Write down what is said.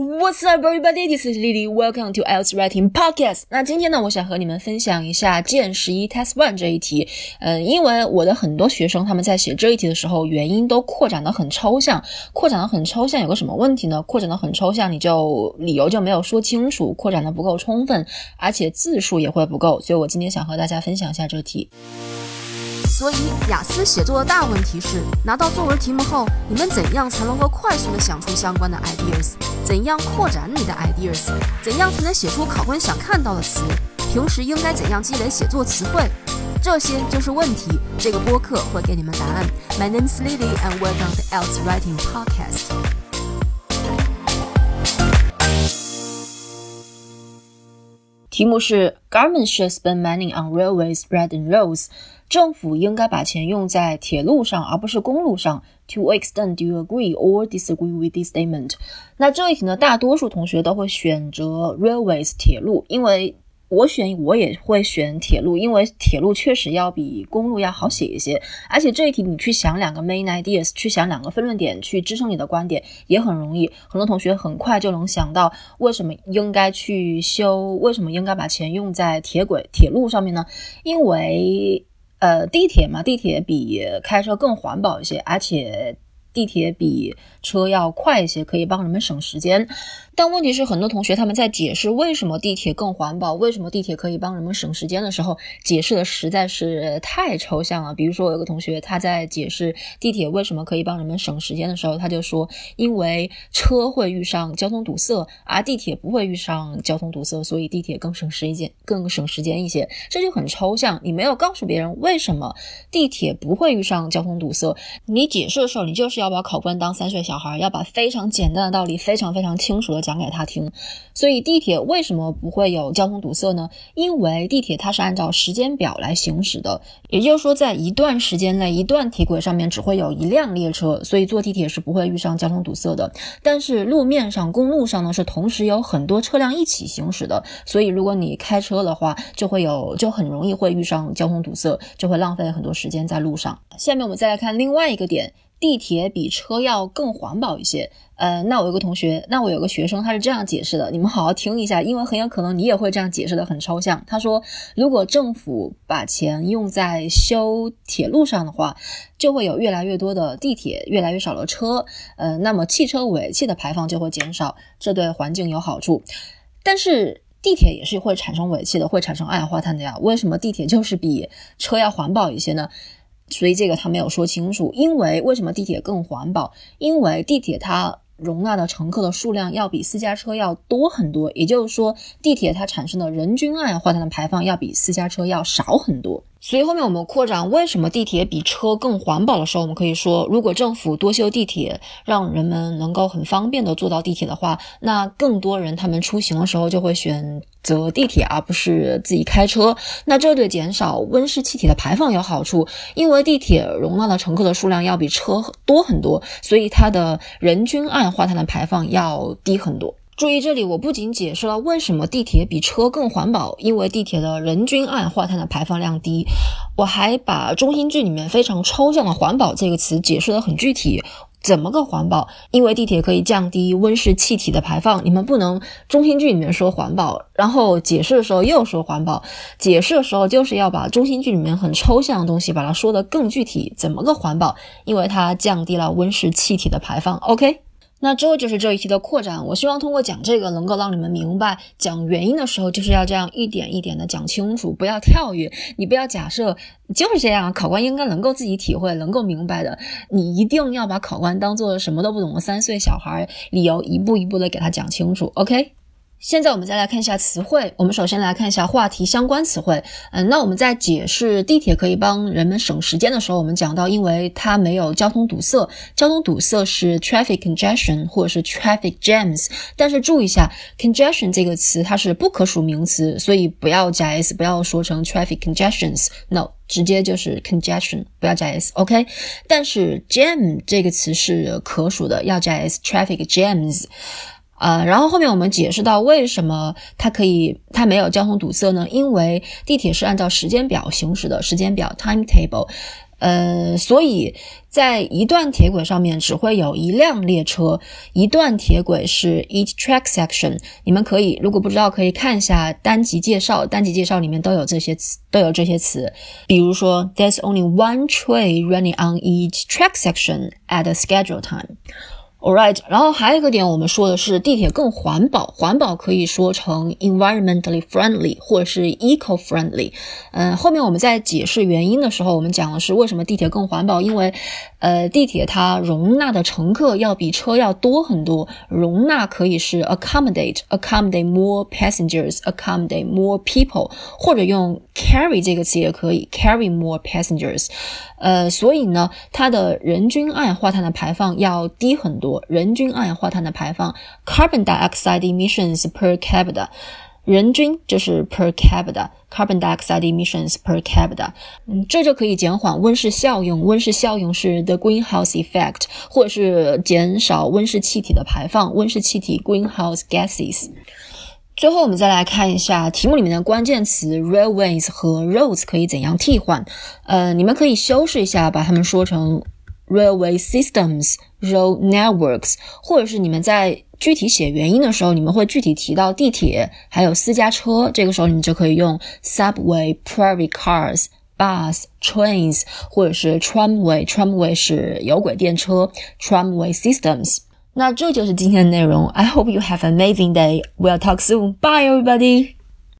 What's up, everybody? This is Lily. Welcome to IELTS Writing Podcast. 那今天呢，我想和你们分享一下剑十一 Test One 这一题。嗯，因为我的很多学生他们在写这一题的时候，原因都扩展的很抽象。扩展的很抽象，有个什么问题呢？扩展的很抽象，你就理由就没有说清楚，扩展的不够充分，而且字数也会不够。所以我今天想和大家分享一下这题。所以，雅思写作的大问题是，拿到作文题目后，你们怎样才能够快速的想出相关的 ideas？怎样扩展你的 ideas？怎样才能写出考官想看到的词？平时应该怎样积累写作词汇？这些就是问题。这个播客会给你们答案。My name is Lily, and welcome to Else Writing Podcast. 题目是 Government should spend money on railways rather than roads。政府应该把钱用在铁路上，而不是公路上。To what extent do you agree or disagree with this statement？那这一题呢，大多数同学都会选择 railways 铁路，因为。我选我也会选铁路，因为铁路确实要比公路要好写一些。而且这一题你去想两个 main ideas，去想两个分论点，去支撑你的观点也很容易。很多同学很快就能想到为什么应该去修，为什么应该把钱用在铁轨、铁路上面呢？因为呃，地铁嘛，地铁比开车更环保一些，而且地铁比车要快一些，可以帮人们省时间。但问题是，很多同学他们在解释为什么地铁更环保，为什么地铁可以帮人们省时间的时候，解释的实在是太抽象了。比如说，我有个同学他在解释地铁为什么可以帮人们省时间的时候，他就说，因为车会遇上交通堵塞，而地铁不会遇上交通堵塞，所以地铁更省时间，更省时间一些。这就很抽象，你没有告诉别人为什么地铁不会遇上交通堵塞，你解释的时候，你就是要把考官当三岁小孩，要把非常简单的道理非常非常清楚的讲。给他听，所以地铁为什么不会有交通堵塞呢？因为地铁它是按照时间表来行驶的，也就是说，在一段时间内，一段铁轨上面只会有一辆列车，所以坐地铁是不会遇上交通堵塞的。但是路面上、公路上呢，是同时有很多车辆一起行驶的，所以如果你开车的话，就会有就很容易会遇上交通堵塞，就会浪费很多时间在路上。下面我们再来看另外一个点。地铁比车要更环保一些，呃，那我有个同学，那我有个学生，他是这样解释的，你们好好听一下，因为很有可能你也会这样解释的很抽象。他说，如果政府把钱用在修铁路上的话，就会有越来越多的地铁，越来越少的车，呃，那么汽车尾气的排放就会减少，这对环境有好处。但是地铁也是会产生尾气的，会产生二氧化碳的呀。为什么地铁就是比车要环保一些呢？所以这个他没有说清楚，因为为什么地铁更环保？因为地铁它容纳的乘客的数量要比私家车要多很多，也就是说，地铁它产生的人均二氧化碳的排放要比私家车要少很多。所以后面我们扩展为什么地铁比车更环保的时候，我们可以说，如果政府多修地铁，让人们能够很方便的坐到地铁的话，那更多人他们出行的时候就会选择地铁，而不是自己开车。那这对减少温室气体的排放有好处，因为地铁容纳的乘客的数量要比车多很多，所以它的人均二氧化碳的排放要低很多。注意，这里我不仅解释了为什么地铁比车更环保，因为地铁的人均二氧化碳的排放量低，我还把中心句里面非常抽象的“环保”这个词解释的很具体。怎么个环保？因为地铁可以降低温室气体的排放。你们不能中心句里面说环保，然后解释的时候又说环保。解释的时候就是要把中心句里面很抽象的东西，把它说的更具体。怎么个环保？因为它降低了温室气体的排放。OK。那之后就是这一题的扩展。我希望通过讲这个，能够让你们明白，讲原因的时候就是要这样一点一点的讲清楚，不要跳跃。你不要假设就是这样，考官应该能够自己体会，能够明白的。你一定要把考官当做什么都不懂的三岁小孩，理由一步一步的给他讲清楚。OK。现在我们再来看一下词汇。我们首先来看一下话题相关词汇。嗯，那我们在解释地铁可以帮人们省时间的时候，我们讲到，因为它没有交通堵塞，交通堵塞是 traffic congestion 或者是 traffic jams。但是注意一下，congestion 这个词它是不可数名词，所以不要加 s，不要说成 traffic congestions。No，直接就是 congestion，不要加 s。OK。但是 jam 这个词是可数的，要加 s，traffic jams。呃，然后后面我们解释到为什么它可以，它没有交通堵塞呢？因为地铁是按照时间表行驶的，时间表 timetable。呃，所以在一段铁轨上面只会有一辆列车，一段铁轨是 each track section。你们可以如果不知道，可以看一下单集介绍，单集介绍里面都有这些词，都有这些词。比如说，There's only one train running on each track section at a scheduled time。All right，然后还有一个点，我们说的是地铁更环保，环保可以说成 environmentally friendly 或者是 eco-friendly。嗯，后面我们在解释原因的时候，我们讲的是为什么地铁更环保，因为呃，地铁它容纳的乘客要比车要多很多，容纳可以是 accommodate，accommodate more passengers，accommodate more people，或者用 carry 这个词也可以，carry more passengers。呃，所以呢，它的人均二氧化碳的排放要低很多，人均二氧化碳的排放 carbon dioxide emissions per capita。人均就是 per capita carbon dioxide emissions per capita，嗯，这就可以减缓温室效应。温室效应是 the greenhouse effect，或者是减少温室气体的排放。温室气体 greenhouse gases。最后，我们再来看一下题目里面的关键词 railways 和 roads 可以怎样替换。呃，你们可以修饰一下，把它们说成 railway systems、road networks，或者是你们在具体写原因的时候，你们会具体提到地铁，还有私家车。这个时候，你们就可以用 subway、private cars、bus、trains，或者是 tramway。tramway 是有轨电车，tramway systems。那这就是今天的内容。I hope you have an amazing day. We'll talk soon. Bye, everybody.